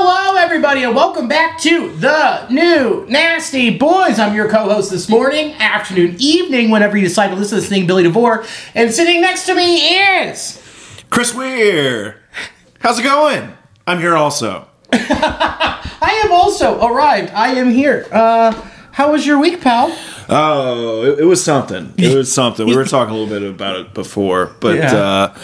Hello, everybody, and welcome back to the new Nasty Boys. I'm your co-host this morning, afternoon, evening, whenever you decide to listen to this thing, Billy DeVore. And sitting next to me is Chris Weir. How's it going? I'm here also. I have also arrived. I am here. Uh, how was your week, pal? Oh, it, it was something. It was something. We were talking a little bit about it before, but Yeah. uh,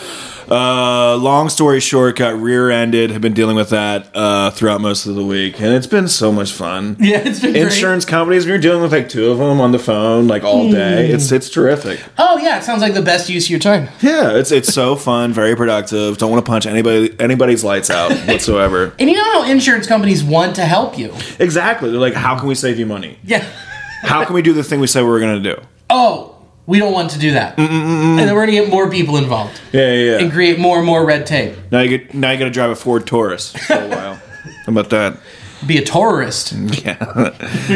uh, long story short, got rear-ended. Have been dealing with that uh, throughout most of the week, and it's been so much fun. Yeah, it's been great. Insurance companies. We're dealing with like two of them on the phone, like all day. Hmm. It's it's terrific. Oh yeah, it sounds like the best use of your time. Yeah, it's it's so fun, very productive. Don't want to punch anybody anybody's lights out whatsoever. And you know how insurance companies want to help you. exactly. They're like, how can we save you money? Yeah. How can we do the thing we said we were going to do? Oh, we don't want to do that. And then we're gonna get more people involved Yeah, yeah. yeah. and create more and more red tape. Now you get now you got to drive a Ford Taurus for a while. How about that? Be a tourist. Yeah.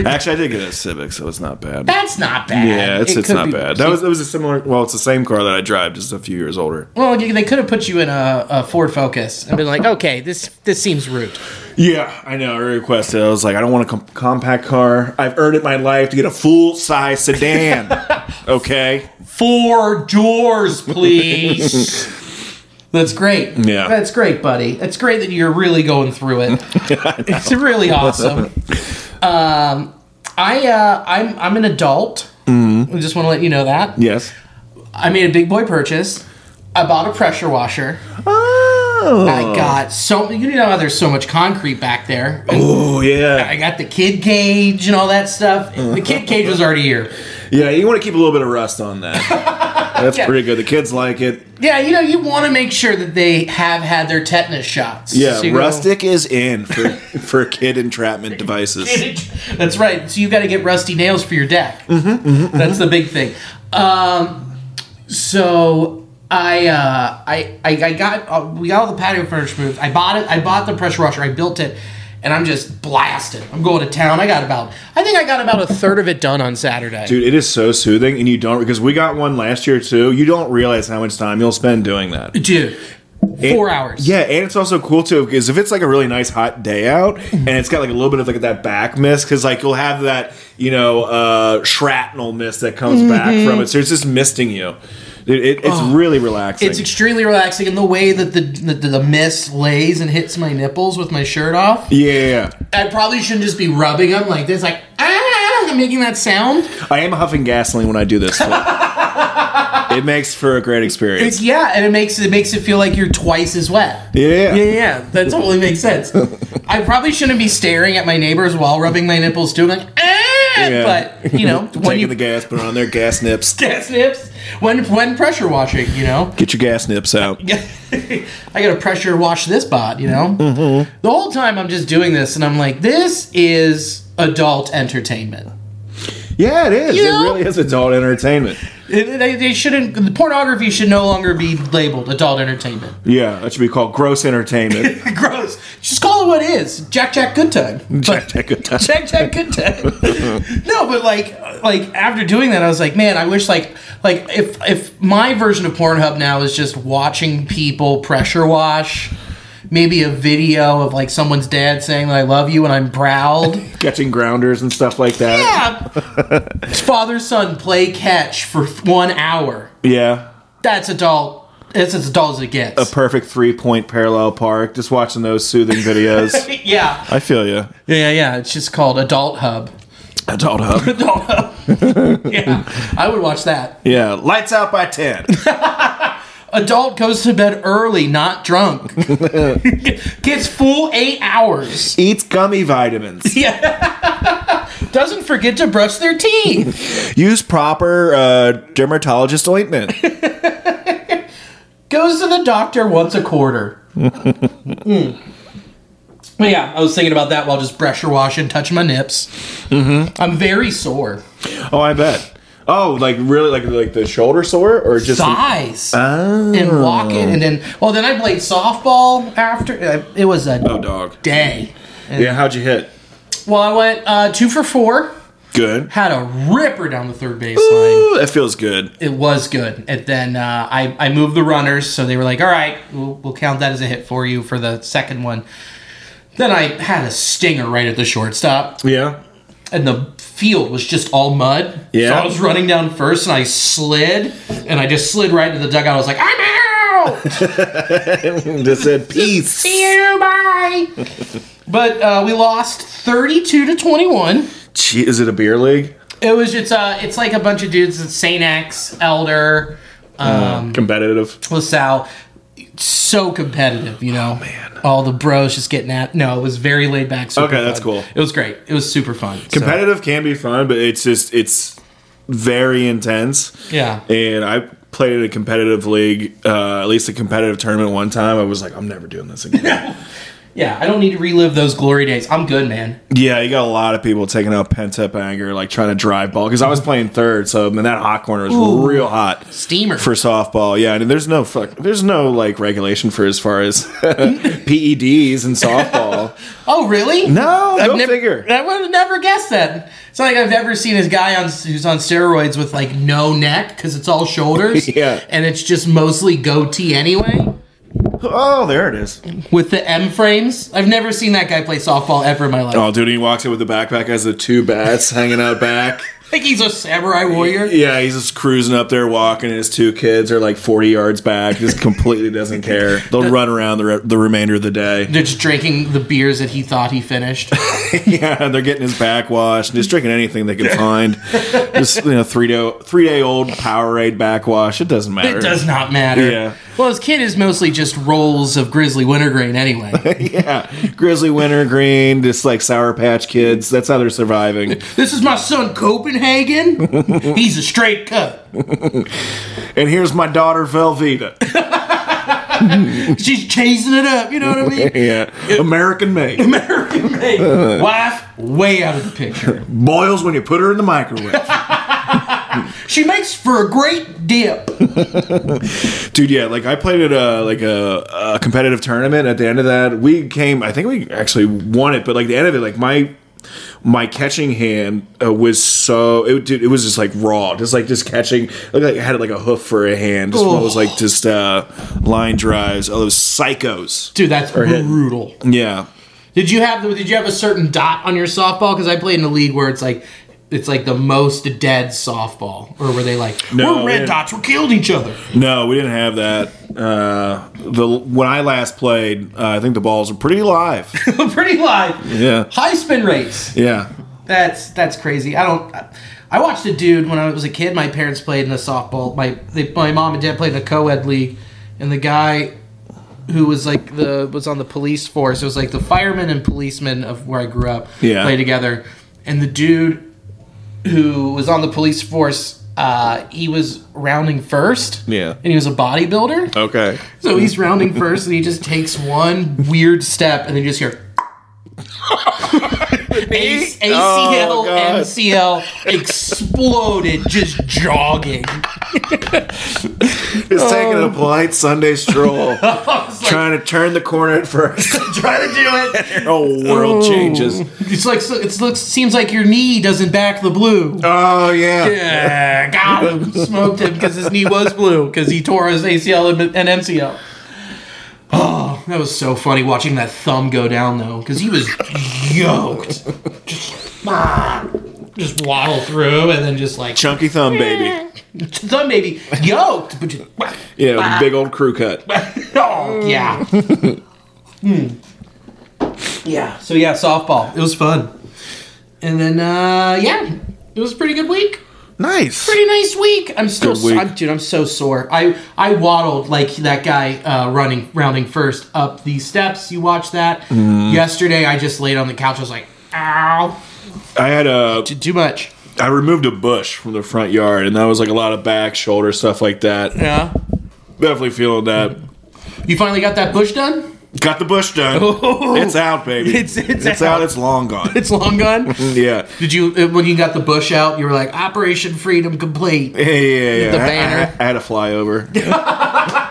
Actually, I did get a Civic, so it's not bad. That's not bad. yeah, it's, It it's could not be- bad. That was it was a similar. Well, it's the same car that I drive, just a few years older. Well, you- they could have put you in a, a Ford Focus and been like, okay, this this seems rude. Yeah, I know. I requested. I was like, I don't want a com- compact car. I've earned it my life to get a full size sedan. okay. Four doors, please. That's great. Yeah. That's great, buddy. That's great that you're really going through it. it's really awesome. Um, I uh, I'm I'm an adult. Mm-hmm. I just want to let you know that. Yes. I made a big boy purchase. I bought a pressure washer. Oh. I got so you know how there's so much concrete back there. Oh yeah. I got the kid cage and all that stuff. The kid cage was already here. Yeah. You want to keep a little bit of rust on that. That's Yeah. pretty good. The kids like it. Yeah, you know, you want to make sure that they have had their tetanus shots. Yeah. So you go- rustic is in for for kid entrapment devices. That's right. So you got to get rusty nails for your deck. Mm-hmm, That's the big thing. Um, so I, uh, I, I, I got uh, we got all the patio furniture moved. I bought it. I bought the pressure washer. I built it, and I'm just blasted. I'm going to town. I got about. I think I got about a third of it done on Saturday. Dude, it is so soothing, and you don't because we got one last year too. You don't realize how much time you'll spend doing that. Dude, four hours. Yeah, and it's also cool too because if it's like a really nice hot day out and it's got like a little bit of like that back mist because like you'll have that you know uh, shrapnel mist that comes back from it, so it's just misting you. It, it, it's really relaxing. It's extremely relaxing, and the way that the, the the mist lays and hits my nipples with my shirt off. yeah. I probably shouldn't just be rubbing them like this, like ah, I'm making that sound. I am huffing gasoline when I do this. it makes for a great experience. It's yeah, and it makes it makes it feel like you're twice as wet. Yeah. yeah, yeah. That totally makes sense. I probably shouldn't be staring at my neighbors while rubbing my nipples too. I'm like ah, Yeah. but you know when Taking you the gas, put on their gas nips. gas nips when when pressure washing, you know. Get your gas nips out. I gotta pressure wash this bot, you know? Mm-hmm. The whole time I'm just doing this and I'm like, this is adult entertainment. Yeah, it is. You it know? really is adult entertainment. It- they, they shouldn't, the pornography should no longer be labeled adult entertainment. Yeah, that should be called gross entertainment. Gross. Just call it what it is. Jack Jack Good Time. Jack Jack Good Time. Jack Jack Good Time. no, but like, like after doing that, I was like, man, I wish like, like if if my version of Pornhub now is just watching people pressure wash, maybe a video of like someone's dad saying I love you and I'm proud. Catching grounders and stuff like that. yeah. Father son play catch for one hour. Yeah. That's adult. It's as adult as it gets. A perfect three point parallel park. Just watching those soothing videos. yeah. I feel you. Yeah, yeah. It's just called Adult Hub. Adult Hub. Adult Hub. yeah. I would watch that. Yeah. Lights out by 10. Adult goes to bed early, not drunk. Gets full eight hours. Eats gummy vitamins. Yeah. Doesn't forget to brush their teeth. Use proper uh, dermatologist ointment. Goes to the doctor once a quarter. Mm. But yeah, I was thinking about that while just pressure washing, touching my nips. Mm-hmm. I'm very sore. Oh, I bet. Oh, like really, like like the shoulder sore, or just Thighs. Oh. And walking, and then, well, then I played softball after. Uh, It was a Oh, dog. day. Yeah, how'd you hit? Well, I went uh, two for four. Good. Had a ripper down the third baseline. Ooh, that feels good. It was good. And then uh, I, I moved the runners, so they were like, all right, we'll, we'll count that as a hit for you for the second one. Then I had a stinger right at the shortstop, Yeah. and the field was just all mud. Yeah. So I was running down first, and I slid, and I just slid right into the dugout. I was like, I'm out! just said peace. See you, bye! but uh, we lost 32 to 21. Gee, is it a beer league? It was it's uh it's like a bunch of dudes. It's Saint X, Elder, um, Competitive. LaSalle. So competitive, you know. man, all the bros just getting at. No, it was very laid back. Super Okay, that's cool. It was great. It was super fun. So, Competitive can be fun, but it's just it's very intense. yeah. And I played in a competitive league, uh, at least a competitive tournament one time. I was like, I'm never doing this again. Yeah, I don't need to relive those glory days. I'm good, man. yeah, you got a lot of people taking out pent up anger, like trying to drive ball. Because I was mm-hmm. playing third, so man, that hot corner was real hot. Steamer. for softball. Yeah, I and there's no fuck, there's no like regulation for as far as PEDs and softball. oh, really? No, I've never, figure. I would have never guessed that. It's not like I've ever seen a guy on who's on steroids with like no neck because it's all shoulders. Yeah. and it's just mostly goatee anyway. Oh, there it is. with the M frames. I've never seen that guy play softball ever in my life. Oh, dude, he walks in with the backpack, has the two bats hanging out back. I think he's a samurai warrior. Yeah, he's just cruising up there, walking. And his two kids are like 40 yards back. Just completely doesn't care. They'll run around the, re- the remainder of the day. They're just drinking the beers that he thought he finished. yeah, they're getting his back washed. Just drinking anything they can find. Just you know, three day three day old Powerade backwash. It doesn't matter. It does not matter. Yeah. Well, his kid is mostly just rolls of grizzly wintergreen anyway. Yeah, grizzly wintergreen, just like Sour Patch Kids. That's how they're surviving. this is my son Copenhagen. Hagen, he's a straight cut. And here's my daughter Velveeta. She's chasing it up. You know what I mean? Yeah, American made. American made. Wife way out of the picture. Boils when you put her in the microwave. She makes for a great dip. Dude, yeah, like I played at a like a, a competitive tournament. At the end of that, we came. I think we actually won it, but like the end of it, like my my catching hand uh, was so it, dude, it was just like raw, just like just catching. Like I had like a hoof for a hand. Just one was like just uh, line drives. Oh, those psychos. Dude, that's hit. brutal. Yeah. Did you have did you have a certain dot on your softball? Because I played in a league where it's like it's like the most dead softball, or were they like No, we're red yeah. dots, we're killed each other? No, we didn't have that. Uh, the when I last played, uh, I think the balls were pretty live. Pretty live. Yeah. High spin rates. Yeah. That's that's crazy. I don't. I watched a dude when I was a kid. My parents played in a softball. My they, my mom and dad played in a co-ed league, and the guy who was like the was on the police force. It was like the firemen and policemen of where I grew up Yeah. play together. And the dude who was on the police force, uh, he was rounding first. Yeah. and he was a bodybuilder. Okay. So he's rounding first, and he just takes one weird step, and then you just hear. A- ACL, Oh, MCL exploded just jogging. Just taking a polite Sunday stroll, trying to turn the corner at first. Try to do it. And Your whole world changes. It's like it looks seems like your knee doesn't back the blue. Oh yeah. Yeah, got him. Smoked him because his knee was blue because he tore his ACL and, and MCL. Oh, that was so funny watching that thumb go down though because he was yoked. Just, ah, just waddle through and then just like Chunky thumb baby. thumb baby yoked, but just Yeah, with a big old crew cut. oh yeah. Hmm. Yeah. So yeah, softball. It was fun. And then uh yeah, it was a pretty good week. Nice. Pretty nice week. I'm still, week. I'm, dude. I'm so sore. I I waddled like that guy uh, running, rounding first up these steps. You watched that Mm-hmm. yesterday. I just laid on the couch. I was like, ow, I had a. too, too much. I removed a bush from the front yard, and that was like a lot of back, shoulder stuff like that. Yeah. Definitely feeling that. You finally got that bush done. Got the bush done. It's out, baby. It's- it's out. out. It's long gone. It's long gone. yeah. Did you uh, when you got the bush out? You were like Operation Freedom complete. Yeah, yeah, yeah. The I- banner. I, I had a flyover.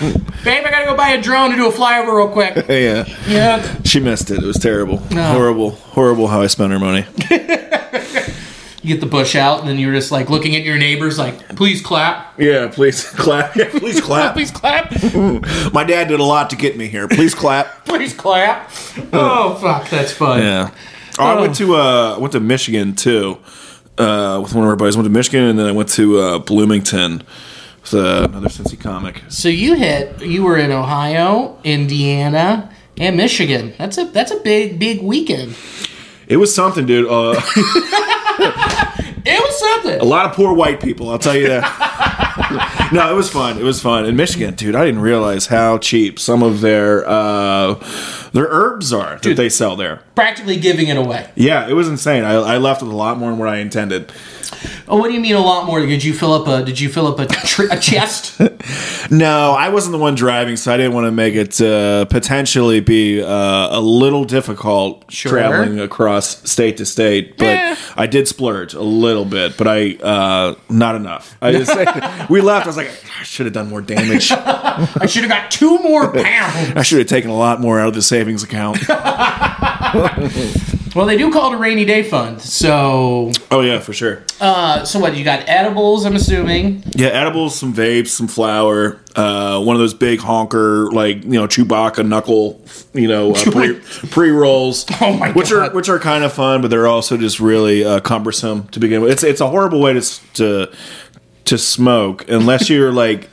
Babe, I gotta go buy a drone to do a flyover real quick. yeah. Yeah. She missed it. It was terrible. No. Horrible. Horrible how I spent her money. You get the bush out, and then you're just like looking at your neighbors, like, please clap. Yeah, please clap. Yeah, please clap. Please clap. My dad did a lot to get me here. Please clap. Please clap. Oh fuck, that's fun. Yeah. Oh, I went to uh, I went to Michigan too uh, with one of our buddies. I went to Michigan and then I went to uh, Bloomington with uh, another Cincy comic. So you hit. You were in Ohio, Indiana, and Michigan. That's a that's a big big weekend. It was something, dude. Uh, It was something. a lot of poor white people. I'll tell you that. no, it was fun. It was fun in Michigan, dude. I didn't realize how cheap some of their uh, their herbs are that they sell there. Practically giving it away. Yeah, it was insane. I, I left with a lot more than what I intended. Oh, what do you mean a lot more? Did you fill up a Did you fill up a, a chest? No, I wasn't the one driving, so I didn't want to make it uh, potentially be uh, a little difficult Sure. traveling across state to state. But Eh. I did splurge a little bit, but I uh, not enough. I just we left. I was like, I should have done more damage. I should have got two more pounds. I should have taken a lot more out of the savings account. Well, they do call it a rainy day fund. So, Oh yeah, for sure. uh, so what? You got edibles? I'm assuming. Yeah, edibles, some vapes, some flour, uh, one of those big honker like you know Chewbacca knuckle, you know uh, pre pre rolls. Oh my which God. are which are kind of fun, but they're also just really uh, cumbersome to begin with. It's it's a horrible way to to to smoke unless you're like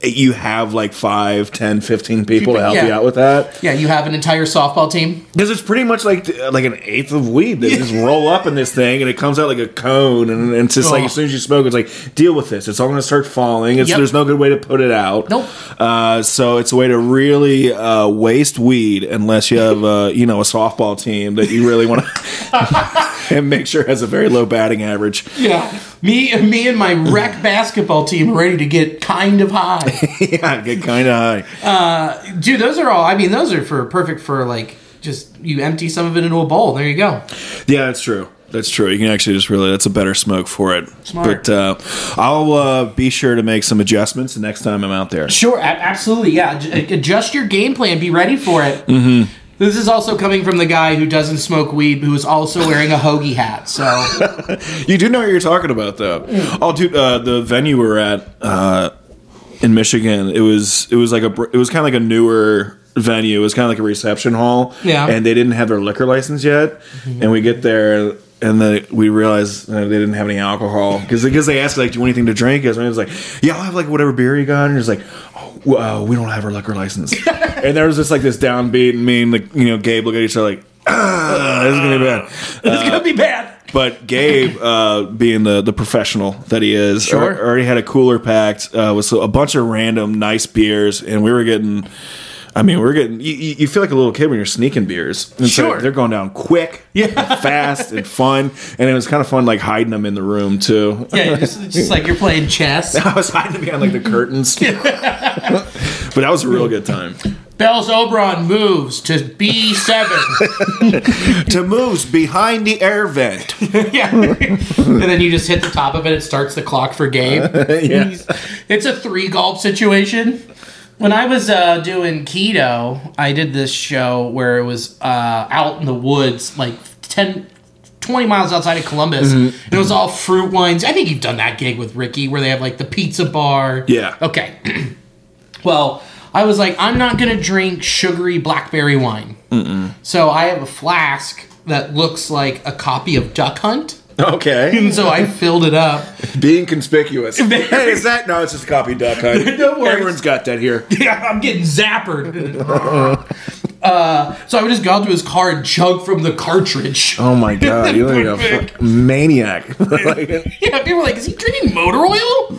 you have like 5, 10, 15 people to help you out with that. Yeah, you have an entire softball team. Because it's pretty much like like an eighth of weed. They just roll up in this thing, and it comes out like a cone. And, and it's just like Oh. as soon as you smoke, it's like deal with this. It's all going to start falling. It's, Yep. There's no good way to put it out. Nope. Uh, so it's a way to really uh, waste weed unless you have uh, you know a softball team that you really want to and make sure has a very low batting average. Yeah, me, me, and my rec basketball team are ready to get kind of high. yeah, get kind of high. Dude, those are all. I mean, those are for perfect for like just you empty some of it into a bowl. There you go. Yeah, that's true. That's true. You can actually just really that's a better smoke for it. Smart. But uh, I'll uh, be sure to make some adjustments the next time I'm out there. Sure, absolutely. Yeah, adjust your game plan. Be ready for it. Mm-hmm. This is also coming from the guy who doesn't smoke weed, who is also wearing a hoagie hat. So You do know what you're talking about, though. Oh, dude, uh, the venue we were at uh, in Michigan, it was it was like a it was kind of like a newer venue. It was kind of like a reception hall. Yeah. and they didn't have their liquor license yet. And we get there. And then we realized uh, they didn't have any alcohol because because they asked like, "Do you want anything to drink?" And I was like, "Yeah, I'll have like whatever beer you got." And it's like, "Oh, w- uh, we don't have our liquor license." and there was just like this downbeat, and me and like you know Gabe look at each other like, "Ah, this is gonna be bad." it's gonna be bad. But Gabe, uh, being the, the professional that he is, Sure. al- already had a cooler packed uh, with a bunch of random nice beers, and we were getting. I mean, we're getting. You, you feel like a little kid when you're sneaking beers. And so Sure. they're going down quick, Yeah. fast, and fun. And it was kind of fun, like hiding them in the room too. Yeah, it's it's just like you're playing chess. I was hiding behind like the curtains. but that was a real good time. Bells Oberon moves to B7. to moves behind the air vent. yeah. and then you just hit the top of it, it starts the clock for game. Yeah. It's a three gulp situation. When I was uh, doing keto, I did this show where it was uh, out in the woods, like 10, 20 miles outside of Columbus. Mm-hmm. And it was all fruit wines. I think you've done that gig with Ricky where they have like the pizza bar. Yeah. Okay. well, I was like, I'm not going to drink sugary blackberry wine. So I have a flask that looks like a copy of Duck Hunt. Okay. And so I filled it up. Being conspicuous. hey, is that? No, it's just a copy duck hunt. No worries. Everyone's got that here. Yeah, I'm getting zappered. uh, so I would just go out to his car and chug from the cartridge. Oh my god, you look like a maniac. Like- Yeah, people were like, is he drinking motor oil?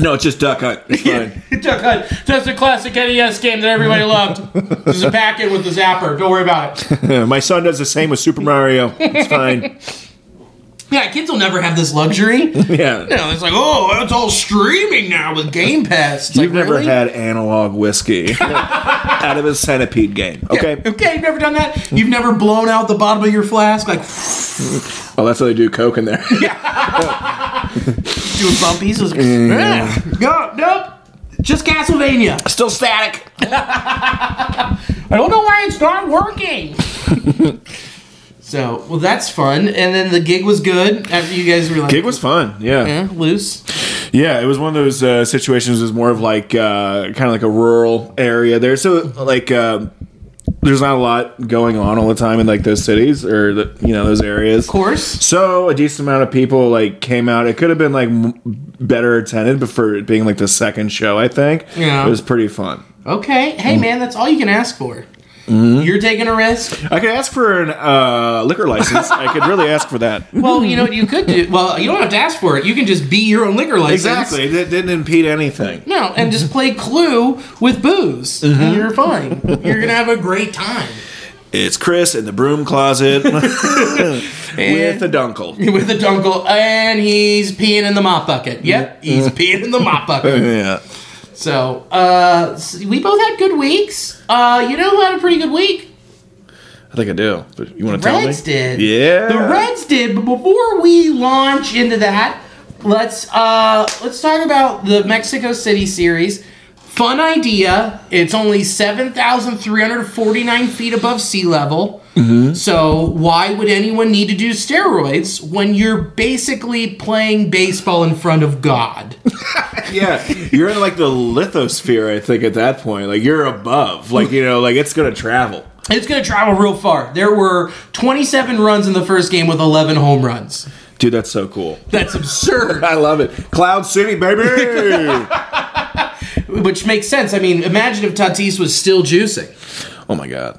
no, it's just duck hunt. It's fine. Duck Hunt. That's a classic NES game that everybody loved. There's a packet with the zapper. Don't worry about it. My son does the same with Super Mario. It's fine. Yeah, kids will never have this luxury. Yeah. You know, it's like, oh, it's all streaming now with Game Pass. It's You've like, never really? had analog whiskey out of a centipede game. Okay. Okay, you've never done that. You've never blown out the bottom of your flask, like Oh, that's how they do coke in there. doing bumpies. Was yeah. No, mm. nope. Just Castlevania. Still static. I don't know why it's not working. So, well, that's fun. And then the gig was good after you guys were like, Gig was fun. Yeah. eh, loose. Yeah, it was one of those uh, situations. It was more of like uh, kind of like a rural area there. So like, um there's not a lot going on all the time in like those cities or the, you know those areas. Of course. So a decent amount of people like came out. It could have been like m- better attended, but for it being like the second show, I think Yeah. it was pretty fun. Okay. Mm. Hey, man, that's all you can ask for. Mm-hmm. You're taking a risk. I could ask for an uh, liquor license. I could really ask for that. Well, you know what you could do? Well, you don't have to ask for it. You can just be your own liquor license. Exactly, it didn't impede anything. No, and just play Clue with booze, Mm-hmm. and you're fine. You're gonna have a great time It's Chris in the broom closet with a dunkle. with a dunkel, and he's peeing in the mop bucket. Yep, he's peeing in the mop bucket. Yeah. So, uh, we both had good weeks. Uh, you know who had a pretty good week? I think I do. But you want to tell me? Reds did. Yeah. The Reds did. But before we launch into that, let's uh let's talk about the Mexico City series. Fun idea. It's only seven thousand three hundred forty nine feet above sea level. Mm-hmm. So why would anyone need to do steroids when you're basically playing baseball in front of God? Yeah, you're in like the lithosphere. I think at that point, like you're above. Like you know, like it's gonna travel. It's going to travel real far. There were 27 runs in the first game with 11 home runs. Dude, that's so cool. That's absurd. I love it. Cloud City, baby. Which makes sense. I mean, imagine if Tatis was still juicing. oh my god.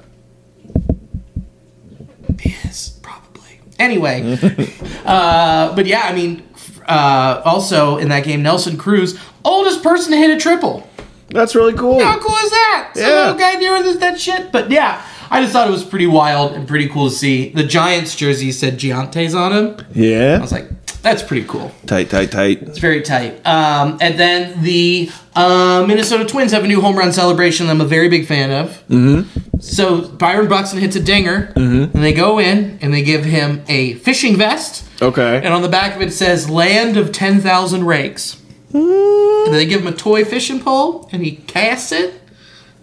Yes, probably. Anyway, uh, but yeah, I mean, uh, also in that game, Nelson Cruz, oldest person to hit a triple. That's really cool. How cool is that? Some Yeah. little guy doing this, that shit. But yeah, I just thought it was pretty wild and pretty cool to see. The Giants jersey said Giantes on him. Yeah. I was like, that's pretty cool. Tight, tight, tight. It's very tight. Um, and then the uh, Minnesota Twins have a new home run celebration that I'm a very big fan of. Mm-hmm. So Byron Buxton hits a dinger, and they go in and they give him a fishing vest. Okay. And on the back of it says "Land of Ten Thousand Rakes." And they give him a toy fishing pole, and he casts it.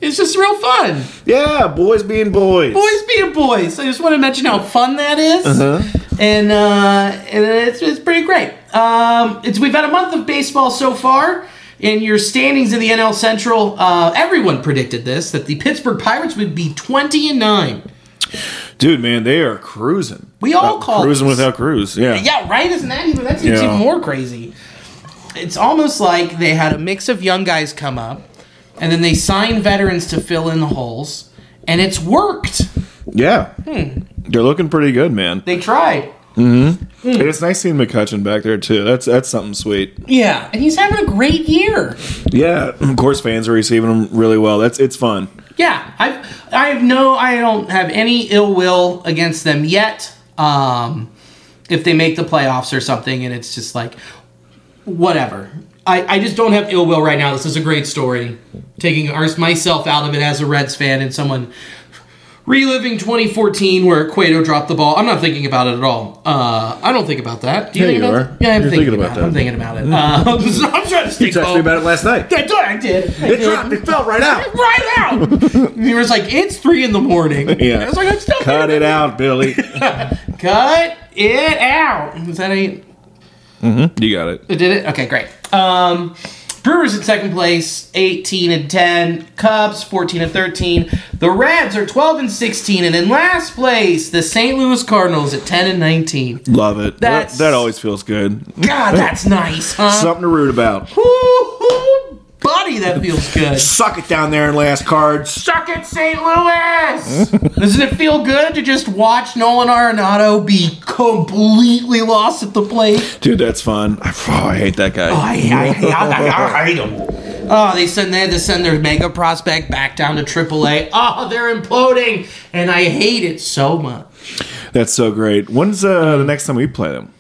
It's just real fun. Yeah, boys being boys. Boys being boys. I just want to mention how fun that is. And uh, and it's, it's pretty great. Um, it's we've had a month of baseball so far. In your standings in the NL Central, uh, everyone predicted this that the Pittsburgh Pirates would be twenty and nine. Dude, man, they are cruising. We all called cruising this. without cruise. Yeah. Yeah, right. Isn't that even that seems Yeah. even more crazy? It's almost like they had a mix of young guys come up, and then they sign veterans to fill in the holes, and it's worked. Yeah. Hmm. They're looking pretty good, man. They tried. And it's nice seeing McCutcheon back there too. That's that's something sweet. Yeah, and he's having a great year. Yeah, of course, fans are receiving him really well. That's it's fun. Yeah, I I have no I don't have any ill will against them yet. Um, if they make the playoffs or something, and it's just like whatever. I, I just don't have ill will right now. This is a great story. Taking myself out of it as a Reds fan and someone reliving 2014 where Cueto dropped the ball. I'm not thinking about it at all. Uh, I don't think about that. Do you Yeah, think you about are. Yeah, I'm thinking, thinking about, about it. that. I'm thinking about it. Uh, I'm trying to stay You texted calm. me about it last night. I did. I did. It did. dropped. It fell right out. right out. he was like, "It's three in the morning." Yeah. I was like, "I'm still Cut it out, Billy. Cut it out." Was that a? You got it. It did it. Okay, great. Um, Brewers in second place, eighteen and ten. Cubs fourteen and thirteen. The Reds are twelve and sixteen, and in last place, the St. Louis Cardinals at ten and nineteen. Love it. That, That's- that always feels good. God, that's nice, huh? Something to root about. Woo-hoo, buddy, that feels good. Suck it down there in last cards. Suck it, St. Louis! Doesn't it feel good to just watch Nolan Arenado be completely lost at the plate? Dude, that's fun. Oh, I hate that guy. I, I, I, I hate him. Oh, they send they had to send their mega prospect back down to AAA. Oh, they're imploding, and I hate it so much. That's so great. When's uh, the next time we play them?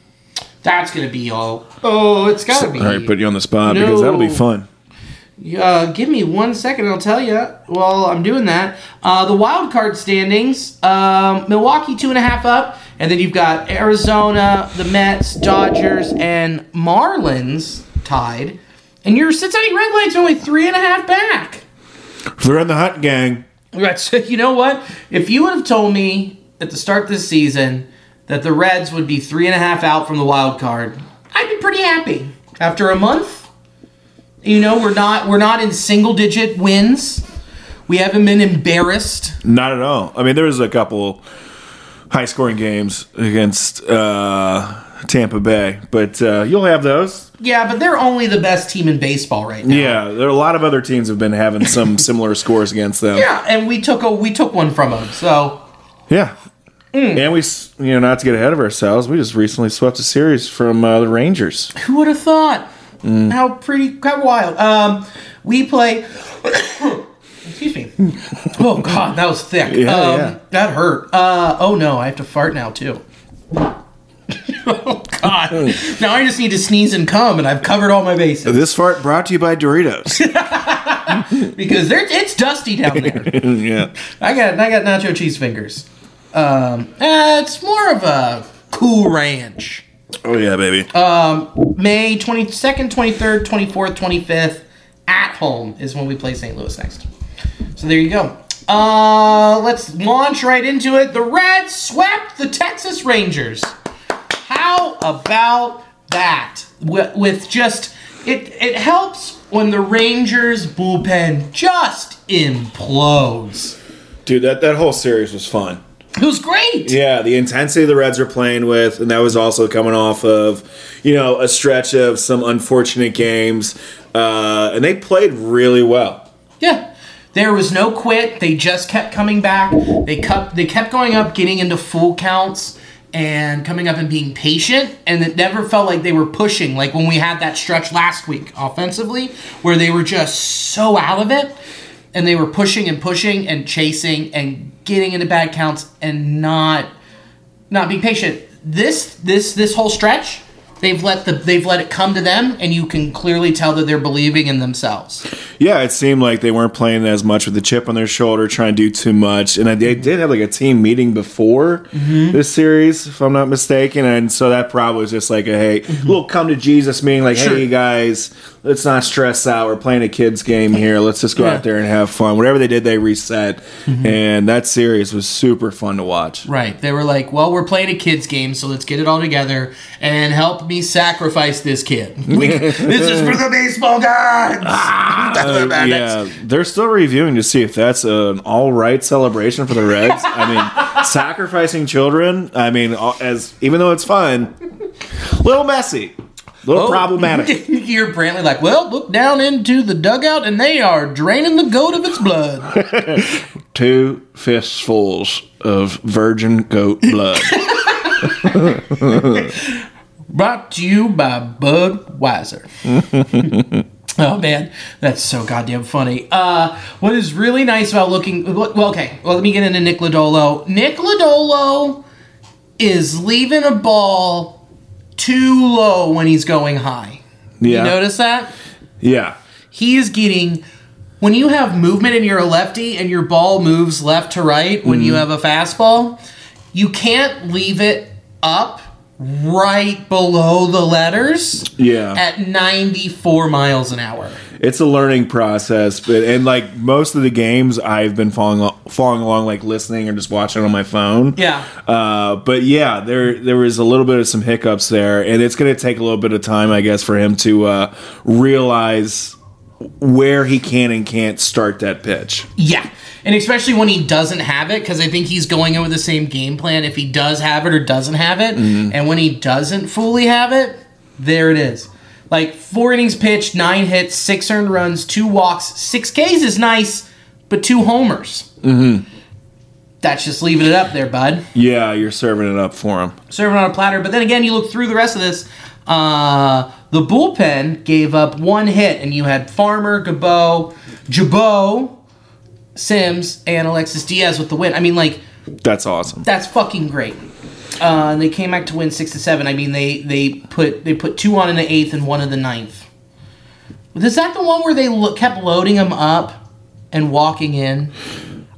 That's gonna be all. Oh, it's gotta be. All right, put you on the spot because that'll be fun. Uh, give me one second, I'll tell you. While I'm doing that, uh, the wild card standings: um, Milwaukee two and a half up, and then you've got Arizona, the Mets, Dodgers, and Marlins tied. And your Cincinnati Redlegs are only three and a half back. They're in the hunt, gang. That's you know what? If you would have told me at the start of this season that the Reds would be three and a half out from the wild card, I'd be pretty happy. After a month, you know, we're not we're not in single digit wins. We haven't been embarrassed. Not at all. I mean, there was a couple high scoring games against uh, Tampa Bay, but uh, you'll have those. Yeah, but they're only the best team in baseball right now. Yeah, there are a lot of other teams have been having some similar scores against them. Yeah, and we took a we took one from them. So Yeah. And we, you know, not to get ahead of ourselves, we just recently swept a series from uh, the Rangers. Who would have thought? How pretty, how wild. Um, we play. excuse me. Oh God, that was thick. Yeah, um, yeah. That hurt. Uh, oh no, I have to fart now too. oh God! Now I just need to sneeze and come, and I've covered all my bases This fart brought to you by Doritos. because there, it's dusty down there. yeah. I got, I got nacho cheese fingers. Um, uh, it's more of a cool ranch. Oh yeah, baby. May 22nd, 23rd, 24th, 25th at home is when we play St. Louis next. So there you go. Uh, let's launch right into it. The Reds swept the Texas Rangers. How about that? With, with just it it helps when the Rangers bullpen just implodes. Dude, that, that whole series was fun. It was great. Yeah, the intensity the Reds were playing with, and that was also coming off of, you know, a stretch of some unfortunate games. Uh, and they played really well. Yeah. There was no quit. They just kept coming back. They kept they kept going up, getting into full counts and coming up and being patient and it never felt like they were pushing like when we had that stretch last week offensively where they were just so out of it and they were pushing and pushing and chasing and getting into bad counts and not not being patient. This this this whole stretch, they've let the they've let it come to them and you can clearly tell that they're believing in themselves. Yeah, it seemed like they weren't playing as much with the chip on their shoulder, trying to do too much. And they did have like a team meeting before mm-hmm. this series, if I'm not mistaken. And so that probably was just like a hey, mm-hmm. little come to Jesus meeting, like, Sure. hey, guys, let's not stress out. We're playing a kids' game here. Let's just go Yeah. out there and have fun. Whatever they did, they reset. Mm-hmm. And that series was super fun to watch. Right. They were like, well, we're playing a kids game, so let's get it all together and help me sacrifice this kid. We- this is for the baseball gods. Ah. Uh, yeah, they're still reviewing to see if that's an all right celebration for the Reds. I mean, sacrificing children. I mean, as even though it's fun, little messy, little Oh. problematic. you hear Brantley like, well, look down into the dugout and they are draining the goat of its blood. Two fistfuls of virgin goat blood. Brought to you by Budweiser. Oh man, that's so goddamn funny. Uh, what is really nice about looking? Well, okay. Well, let me get into Nick Lodolo. Nick Lodolo is leaving a ball too low when he's going high. Yeah, You notice that? yeah, he is getting when you have movement and you're a lefty and your ball moves left to right when you have a fastball, you can't leave it up right below the letters yeah. at 94 miles an hour. it's a learning process, but and like most of the games, I've been following following along, like listening or just watching on my phone. Yeah. Uh, but yeah, there there was a little bit of some hiccups there, and it's going to take a little bit of time, I guess, for him to uh, realize where he can and can't start that pitch. Yeah. And especially when he doesn't have it, because I think he's going in with the same game plan if he does have it or doesn't have it. And when he doesn't fully have it, there it is. Like four innings pitched, nine hits, six earned runs, two walks, six Ks is nice, but two homers. Mm-hmm. That's just leaving it up there, bud. Yeah, you're serving it up for him. Serving on a platter. But then again, you look through the rest of this. Uh, the bullpen gave up one hit, and you had Farmer, Gabo, Gibaut, Sims, and Alexis Diaz with the win. I mean, like, That's awesome. that's fucking great. Uh, and they came back to win six to seven. I mean, they they put they put two on in the eighth and one in the ninth. Is that the one where they lo- kept loading them up and walking in?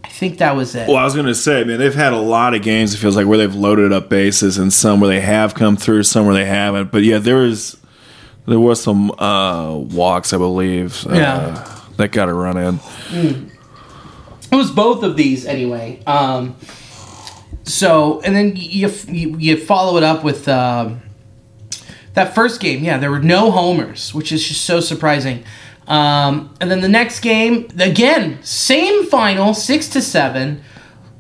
I think that was it. Well, I was going to say, man, they've had a lot of games. It feels like where they've loaded up bases, and some where they have come through, some where they haven't. But yeah, there was there was some uh, walks, I believe. Uh, Yeah. that got a run in. It was both of these anyway. Um, so and then you you, you follow it up with um, that first game. Yeah, there were no homers, which is just so surprising. Um, and then the next game, again, same final, six to seven.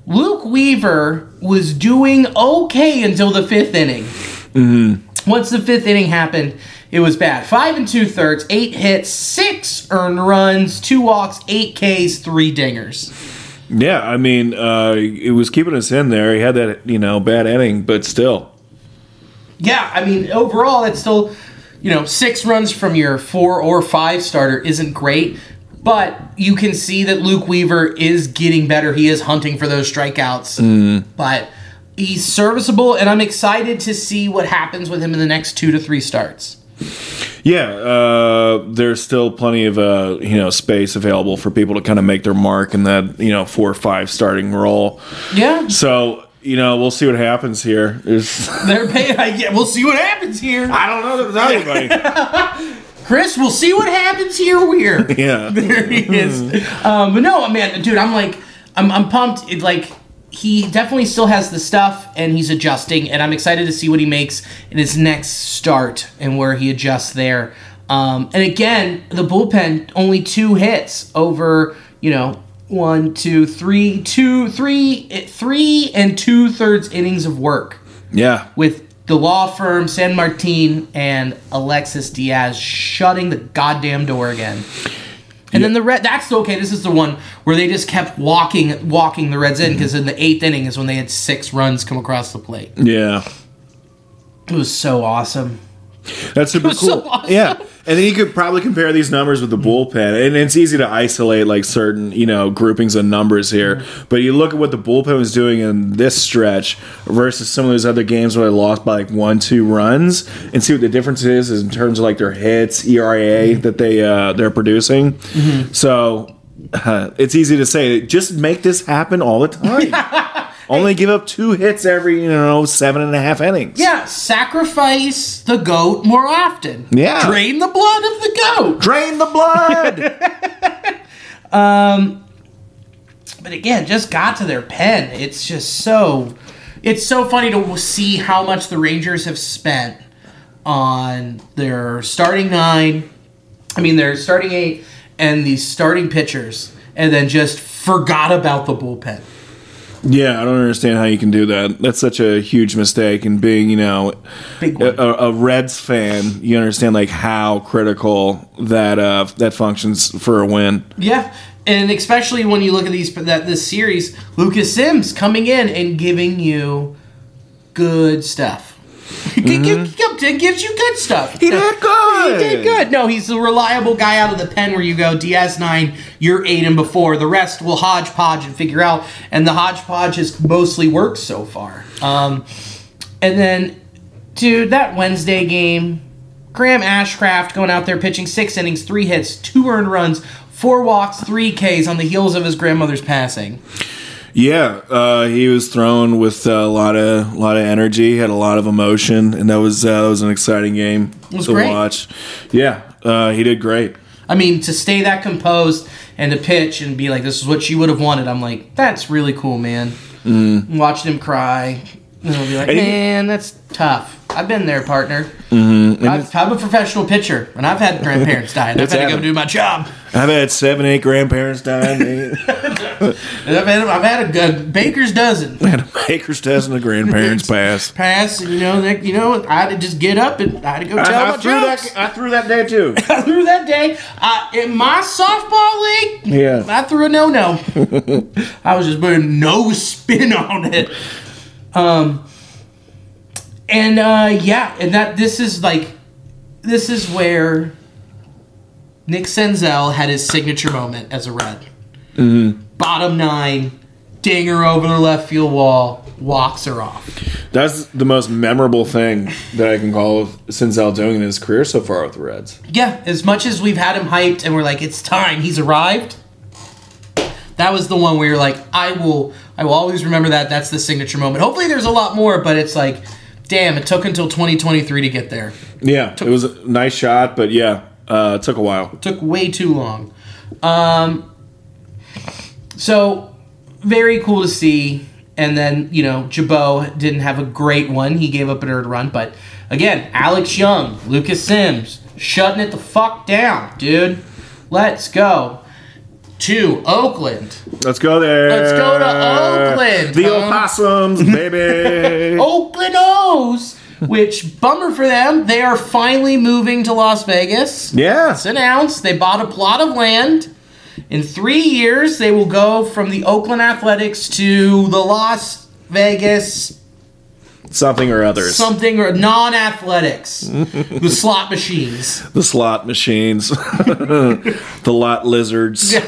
Luke Weaver was doing okay until the fifth inning. Once the fifth inning happened, it was bad. Five and two thirds, eight hits, six earned runs, two walks, eight Ks, three dingers. Yeah, I mean, uh, it was keeping us in there. He had that, you know, bad inning, but still. Yeah, I mean, overall, that's still, you know, six runs from your four or five starter isn't great, but you can see that Luke Weaver is getting better. He is hunting for those strikeouts, but he's serviceable, and I'm excited to see what happens with him in the next two to three starts. Yeah, uh, there's still plenty of uh, you know space available for people to kind of make their mark in that you know four or five starting role. Yeah, So you know we'll see what happens here. There's they're paying. I get. We'll see what happens here, I don't know tell anybody. Chris. We'll see what happens here. We're. yeah, there he is. Um, but no, man, dude, I'm like, I'm, I'm pumped. It, like, he definitely still has the stuff, and he's adjusting, and I'm excited to see what he makes in his next start and where he adjusts there. Um, and again, the bullpen only two hits over, you know, one, two, three, two, three, eh, and two thirds innings of work yeah. with the law firm San Martin and Alexis Diaz shutting the goddamn door again. And then the red that's okay, this is the one where they just kept walking walking the Reds in mm-hmm. because in the eighth inning is when they had six runs come across the plate. Yeah, It was so awesome. that's super cool. so awesome. Yeah, and then you could probably compare these numbers with the bullpen, and it's easy to isolate like certain you know groupings of numbers here. But you look at what the bullpen was doing in this stretch versus some of those other games where they lost by like one, two runs, and see what the difference is, is in terms of like their hits, ERA that they uh, they're producing. So uh, it's easy to say, just make this happen all the time. Only give up two hits every you know seven and a half innings. Yeah, sacrifice the goat more often. Yeah. Drain the blood of the goat. Drain the blood. Um, but again, just got to their pen. It's just so it's so funny to see how much the Rangers have spent on their starting nine. I mean, their starting eight and these starting pitchers, and then just forgot about the bullpen. Yeah, I don't understand how you can do that. That's such a huge mistake. And being, you know, a, a a Reds fan, you understand like how critical that uh, that functions for a win. Yeah, and especially when you look at these that this series, Lucas Sims coming in and giving you good stuff. He gi- gi- gives you good stuff. Mm-hmm. He did good. He did good. No, he's the reliable guy out of the pen where you go Diaz nine, you're eight and before. The rest will hodgepodge and figure out, and the hodgepodge has mostly worked so far. Um, and then, dude, that Wednesday game, Graham Ashcraft going out there pitching six innings, three hits, two earned runs, four walks, three Ks on the heels of his grandmother's passing. Yeah, uh, he was thrown with a lot of lot of energy, had a lot of emotion, and that was uh, that was an exciting game to great. watch. Yeah, uh, he did great. I mean, to stay that composed and to pitch and be like, "This is what you would have wanted," I'm like, "That's really cool, man." Mm. Watching him cry, and I'll be like, And "Man, that's tough." I've been there, partner. Mm-hmm. I've, I'm a professional pitcher, and I've had grandparents die, and I've had to go do my job. I've had seven, eight grandparents die. And I've had, I've had a, baker's dozen I had a baker's dozen of grandparents pass. pass, and you know, that, you know, I had to just get up and I had to go tell I, my I threw jokes. that. I threw that day too. I threw that day uh, in my softball league. Yeah. I threw a no no. I was just putting no spin on it. Um, and uh, yeah, and that this is like, this is where Nick Senzel had his signature moment as a Red. Bottom nine, dinger over the left field wall, walks her off. That's the most memorable thing that I can call of Senzel doing in his career so far with the Reds. Yeah, as much as we've had him hyped and we're like, it's time, he's arrived. That was the one where you're like, I will, I will always remember that. That's the signature moment. Hopefully, there's a lot more, but it's like, damn, it took until 2023 to get there. Yeah, it was a nice shot, but yeah, uh, it took a while. took way too long. Um, so very cool to see. And then you know Gibaut didn't have a great one. He gave up an earned run, but again, Alex Young, Lucas Sims, shutting it the fuck down, dude. Let's go to Oakland. Let's go there. Let's go to Oakland, The huh? opossums, baby. Oakland O's. Which bummer for them. They are finally moving to Las Vegas. yeah. It's announced they bought a plot of land. In three years, they will go from the Oakland Athletics to the Las Vegas Something or others. something or non-athletics, the slot machines. the slot machines. the lot lizards.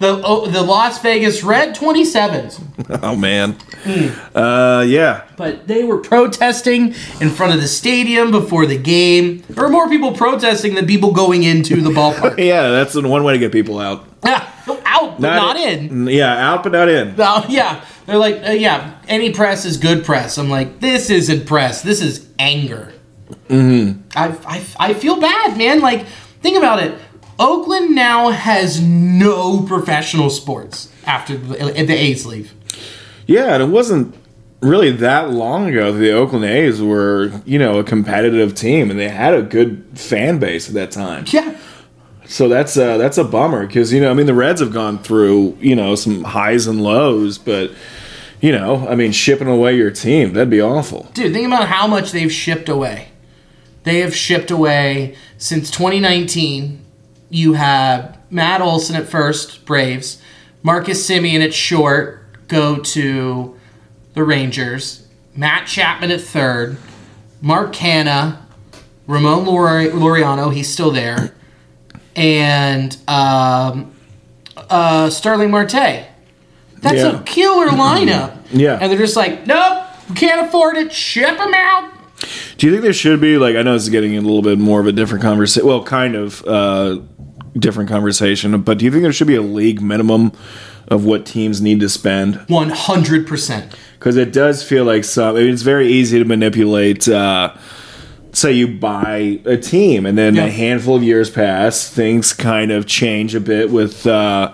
The oh, the Las Vegas Red 27s. Oh, man. Hmm. Uh, yeah. But they were protesting in front of the stadium before the game. There were more people protesting than people going into the ballpark. Yeah, that's one way to get people out. Out, but not, in. Yeah, out but not in. Oh, yeah. They're like, uh, yeah, any press is good press. I'm like, this isn't press. This is anger. Mm-hmm. I, I, I feel bad, man. Like, think about it. Oakland now has no professional sports after the, the A's leave. Yeah, and it wasn't really that long ago that the Oakland A's were, you know, a competitive team and they had a good fan base at that time. Yeah. So that's uh, that's a bummer because you know I mean the Reds have gone through you know some highs and lows, but you know I mean shipping away your team that'd be awful. Dude, think about how much they've shipped away. They have shipped away since 2019. You have Matt Olson at first, Braves. Marcus Semien at short, go to the Rangers. Matt Chapman at third. Mark Canha. Ramon Laureano, he's still there. And um, uh, Starling Marte. That's Yeah. a killer lineup. Yeah. And they're just like, nope, we can't afford it. Ship them out. Do you think there should be like I know this is getting a little bit more of a different conversation? Well, kind of uh, different conversation, but do you think there should be a league minimum of what teams need to spend? 100%. because it does feel like some. I mean, it's very easy to manipulate. Uh, say you buy a team, and then Yeah. a handful of years pass, things kind of change a bit with uh,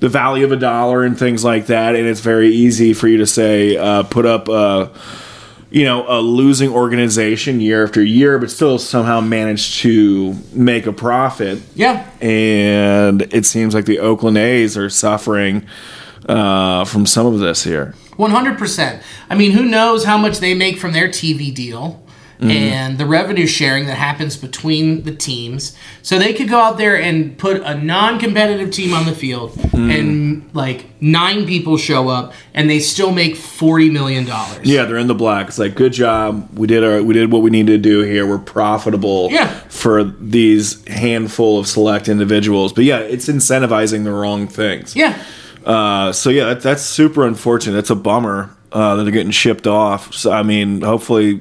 the value of a dollar and things like that, and it's very easy for you to say uh, put up a you know a losing organization year after year, but still somehow manage to make a profit Yeah. and it seems like the Oakland A's are suffering uh, from some of this here. 100%. I mean, who knows how much they make from their TV deal and the revenue sharing that happens between the teams. So they could go out there and put a non competitive team on the field and like nine people show up and they still make $40 million. Yeah, they're in the black. It's like good job. We did our we did what we needed to do here. We're profitable Yeah. for these handful of select individuals. But yeah, it's incentivizing the wrong things. Yeah. Uh, so yeah, that, that's super unfortunate. That's a bummer uh, that they're getting shipped off. So I mean, hopefully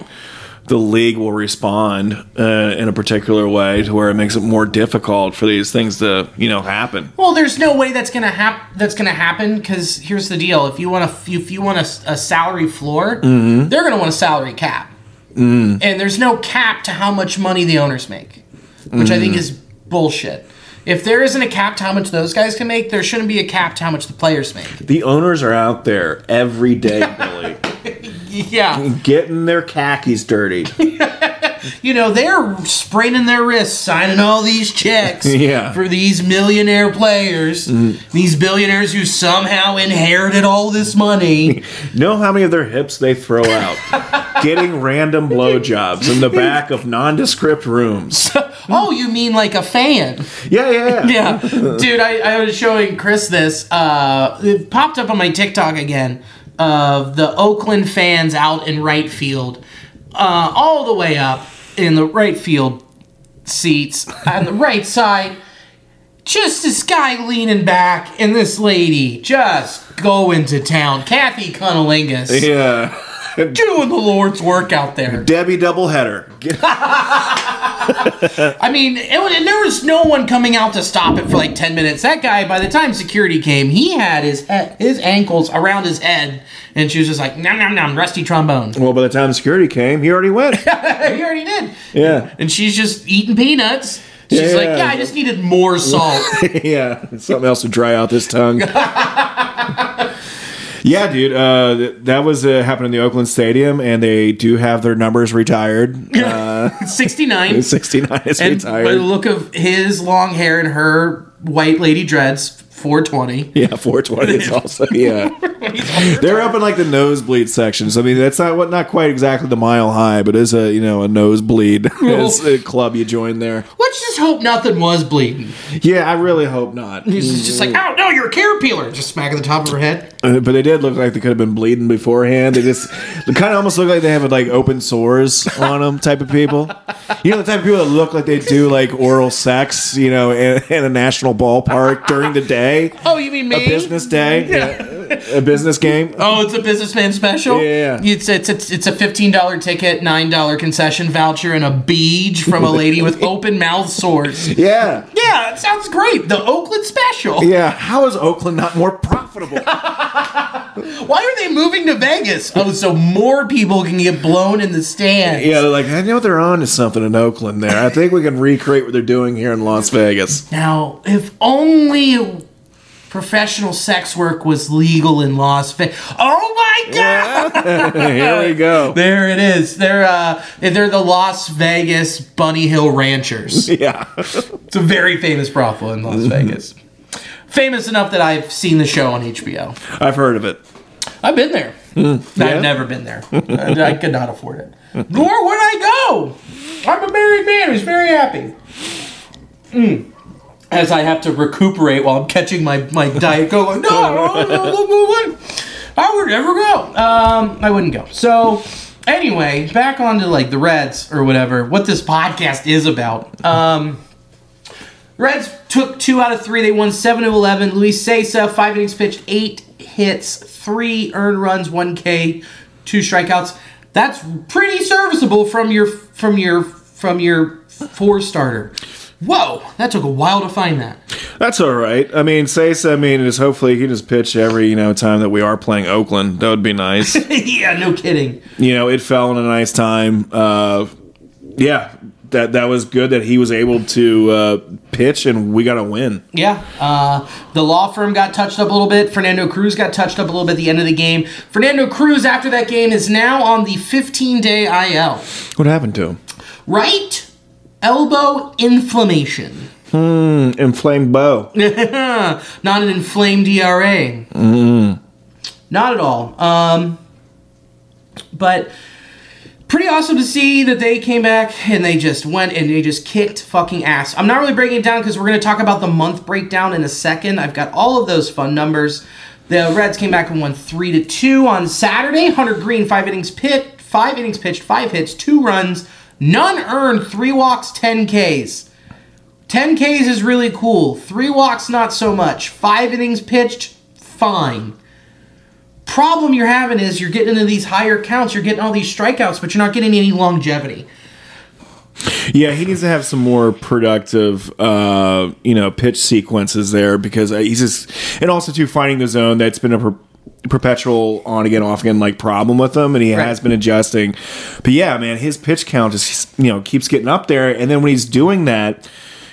the league will respond uh, in a particular way to where it makes it more difficult for these things to you know happen. Well, there's no way that's gonna hap- That's gonna happen because here's the deal: if you want a if you want a, a salary floor, mm-hmm. they're gonna want a salary cap, mm. and there's no cap to how much money the owners make, which I think mm. is bullshit. If there isn't a cap to how much those guys can make, there shouldn't be a cap to how much the players make. The owners are out there every day, Billy, Yeah, getting their khakis dirty. you know they're spraining their wrists, signing all these checks Yeah. for these millionaire players, these billionaires who somehow inherited all this money. know how many of their hips they throw out? Getting random blowjobs in the back of nondescript rooms. Oh, you mean like a fan? Yeah, yeah, yeah. Yeah, dude, I, I was showing Chris this. Uh, it popped up on my TikTok again of the Oakland fans out in right field, uh, all the way up in the right field seats on the right side. Just this guy leaning back, and this lady just going to town. Kathy Cunnilingus. Yeah. doing the Lord's work out there. Debbie doubleheader. I mean, it, and there was no one coming out to stop it for like ten minutes. That guy, by the time security came, he had his his ankles around his head, and she was just like, nom nom nom, rusty trombone. well, by the time security came, he already went. he already did. Yeah. And she's just eating peanuts. She's like, Yeah. yeah, I just needed more salt. yeah, something else to dry out this tongue. Yeah, dude, uh, th- that was uh, happened in the Oakland Stadium, and they do have their numbers retired. Uh, 69. 69 is and by the retired. look of his long hair and her white lady dreads, 420. Yeah, 420 is also yeah. They're up in like the nosebleed sections. I mean, that's not what not quite exactly the mile high, but is a you know a nosebleed is a club you join there. Let's just hope nothing was bleeding. Yeah, I really hope not. He's just like, oh no, you're a carrot peeler. Just smacking the top of her head. Uh, but they did look like they could have been bleeding beforehand. They just kind of almost look like they have like open sores on them, type of people. You know, the type of people that look like they do like oral sex, you know, in, in a national ballpark during the day, Oh, you mean me? a business day, Yeah. a business game. Oh, it's a businessman special. Yeah. it's it's it's, it's a fifteen dollar ticket, nine dollar concession voucher, and a beej from a lady with open mouth sores. Yeah, Yeah, it sounds great. The Oakland special. yeah. How is Oakland not more profitable? Why are they moving to Vegas? Oh, so more people can get blown in the stands. Yeah, they're like, I know they're on to something in Oakland. There, I think we can recreate what they're doing here in Las Vegas. Now, if only professional sex work was legal in Las Vegas. Oh my god! here we go. There it is. They're uh, they're the Las Vegas Bunny Hill Ranchers. Yeah, It's a very famous brothel in Las Vegas. Famous enough that I've seen the show on HBO. I've heard of it. I've been there. yeah? I've never been there. I, I could not afford it. Nor would I go. I'm a married man who's very happy. Mm. As I have to recuperate while I'm catching my, my diet. Like, no, no. I would never go. Um, I wouldn't go. So, anyway, back onto like the Reds or whatever. What this podcast is about. Um, Reds took two out of three. They won seven of eleven. Luis Cessa, five innings pitched, eight hits, three earned runs, one K, two strikeouts. That's pretty serviceable from your from your from your four starter. Whoa, that took a while to find that. That's all right. I mean, Sasa, I mean, is hopefully he can just pitch every you know time that we are playing Oakland. That would be nice. yeah, no kidding. you know, it fell in a nice time. Uh, yeah, that that was good that he was able to uh, pitch, and we got a win. Yeah, uh, the law firm got touched up a little bit. Fernando Cruz got touched up a little bit at the end of the game. Fernando Cruz, after that game, is now on the 15 day IL. What happened to him? Right elbow inflammation. Hmm, inflamed bow. Not an inflamed ERA. Not at all. Um, but pretty awesome to see that they came back and they just went and they just kicked fucking ass. I'm not really breaking it down because we're going to talk about the month breakdown in a second. I've got all of those fun numbers. The Reds came back and won three to two on Saturday. Hunter Greene, five innings pit, five innings pitched, five hits, two runs, none earned, three walks, ten Ks. 10 Ks is really cool. Three walks, not so much. Five innings pitched, fine. Problem you're having is you're getting into these higher counts, you're getting all these strikeouts, but you're not getting any longevity. Yeah, he needs to have some more productive, uh, you know, pitch sequences there because uh, he's just, and also too finding the zone that's been a perpetual on again, off again like problem with him, and he Right. has been adjusting. But yeah, man, his pitch count just you know keeps getting up there, and then when he's doing that.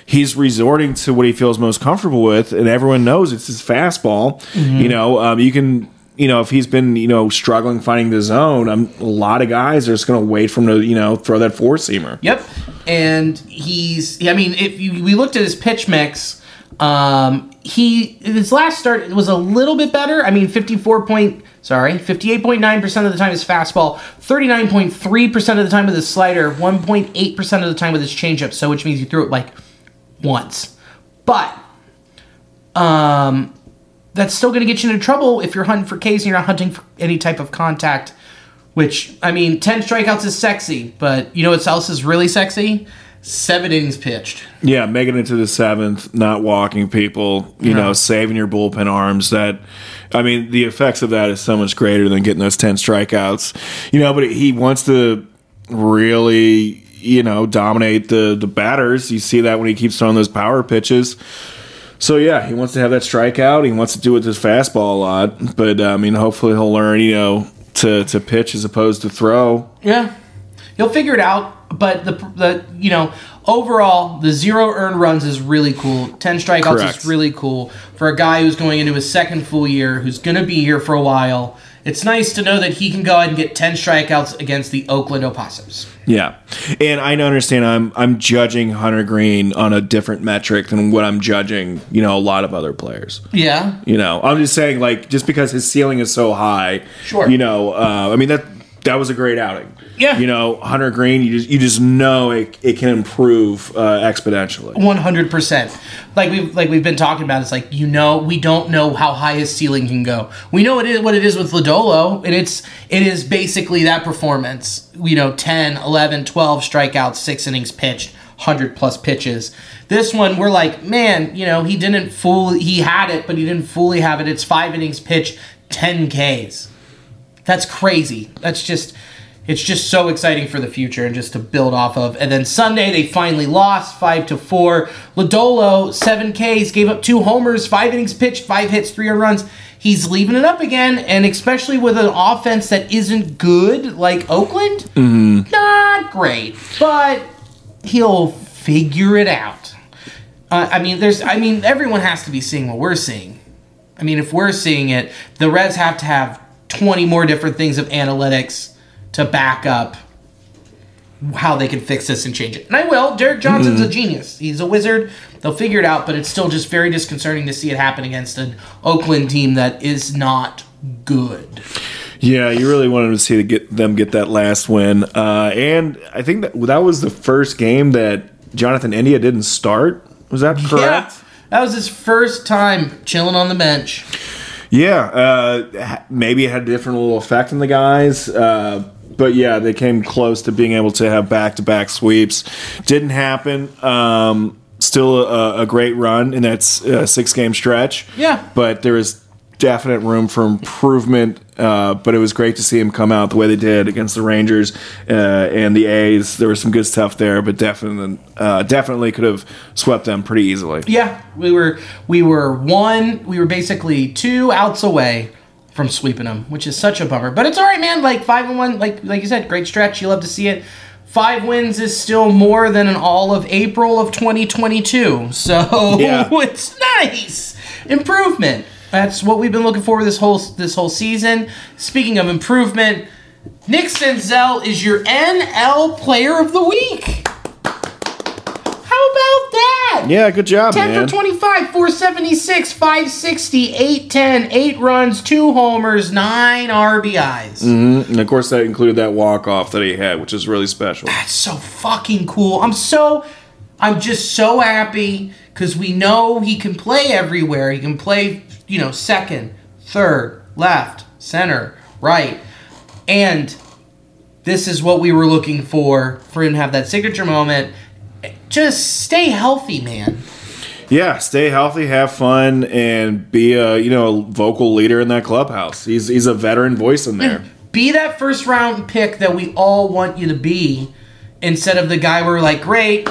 He's resorting to what he feels most comfortable with, and everyone knows it's his fastball. You know, um, you can, you know, if he's been, you know, struggling finding the zone, um, a lot of guys are just going to wait for him to, you know, throw that four seamer. Yep. And he's, I mean, if you, we looked at his pitch mix, um, he, his last start was a little bit better. I mean, 54 point, sorry, 58.9% of the time is fastball, 39.3% of the time with his slider, 1.8% of the time with his changeup. So, which means you threw it like once. But, um, that's still going to get you into trouble if you're hunting for Ks and you're not hunting for any type of contact. Which I mean, ten strikeouts is sexy, but you know what else is really sexy? Seven innings pitched. Yeah, making it to the seventh, not walking people, you know, saving your bullpen arms. That, I mean, the effects of that is so much greater than getting those 10 strikeouts. You know, but he wants to really, you know, dominate the, the batters. You see that when he keeps throwing those power pitches. So, yeah, he wants to have that strikeout. He wants to do it with his fastball a lot. But, I mean, hopefully he'll learn, you know, to, to pitch as opposed to throw. Yeah, he'll figure it out. But the the you know overall the zero earned runs is really cool. Ten strikeouts Correct. is really cool for a guy who's going into his second full year, who's going to be here for a while. It's nice to know that he can go ahead and get ten strikeouts against the Oakland Opossums. Yeah, and I understand I'm I'm judging Hunter Greene on a different metric than what I'm judging, you know, a lot of other players. Yeah, You know, I'm just saying, like, just because his ceiling is so high, Sure. You know, uh, I mean that that was a great outing. Yeah. You know, Hunter Greene, you just you just know it, it can improve uh, exponentially. one hundred percent. Like we've like we've been talking about. It's like you know we don't know how high his ceiling can go. We know it is what it is with Lodolo, and it's it is basically that performance. You know, 10, 11, 12 strikeouts, six innings pitched, hundred plus pitches. This one we're like, man, you know, he didn't fully he had it, but he didn't fully have it. It's five innings pitched, ten Ks. That's crazy. That's just it's just so exciting for the future and just to build off of. And then Sunday they finally lost five to four. Lodolo seven Ks gave up two homers, five innings pitched, five hits, three earned runs. He's leaving it up again, and especially with an offense that isn't good like Oakland, not great, but he'll figure it out. Uh, I mean, there's, I mean, everyone has to be seeing what we're seeing. I mean, if we're seeing it, the Reds have to have 20 more different things of analytics to back up how they can fix this and change it. And I will. Derek Johnson's a genius. He's a wizard. They'll figure it out, but it's still just very disconcerting to see it happen against an Oakland team that is not good. Yeah, you really wanted to see to get them get that last win, uh, and I think that that was the first game that Jonathan India didn't start. Was that correct? Yeah. That was his first time chilling on the bench. Yeah, uh, maybe it had a different little effect on the guys. Uh, but yeah, they came close to being able to have back to back sweeps. Didn't happen. Um, still a, a great run in that uh, six game stretch. Yeah. But there is definite room for improvement. Uh, but it was great to see him come out the way they did against the Rangers uh, and the A's. There was some good stuff there, but definitely, uh, definitely could have swept them pretty easily. Yeah, we were we were one, we were basically two outs away from sweeping them, which is such a bummer. But it's all right, man. Like five and one, like like you said, great stretch. You love to see it. Five wins is still more than in all of April of 2022. So Yeah. it's nice improvement. That's what we've been looking for this whole this whole season. Speaking of improvement, Nick Senzel is your NL Player of the Week. How about that? Yeah, good job, 10 man. for 25, 476, 560, 810, 8 runs, 2 homers, 9 RBIs. Mm-hmm. And of course, that included that walk off that he had, which is really special. That's so fucking cool. I'm so, I'm just so happy because we know he can play everywhere. He can play, you know, second, third, left, center, right. And this is what we were looking for for him to have that signature moment. Just stay healthy, man. Yeah, stay healthy, have fun, and be a you know a vocal leader in that clubhouse. He's he's a veteran voice in there. be that first round pick that we all want you to be instead of the guy we're like, great,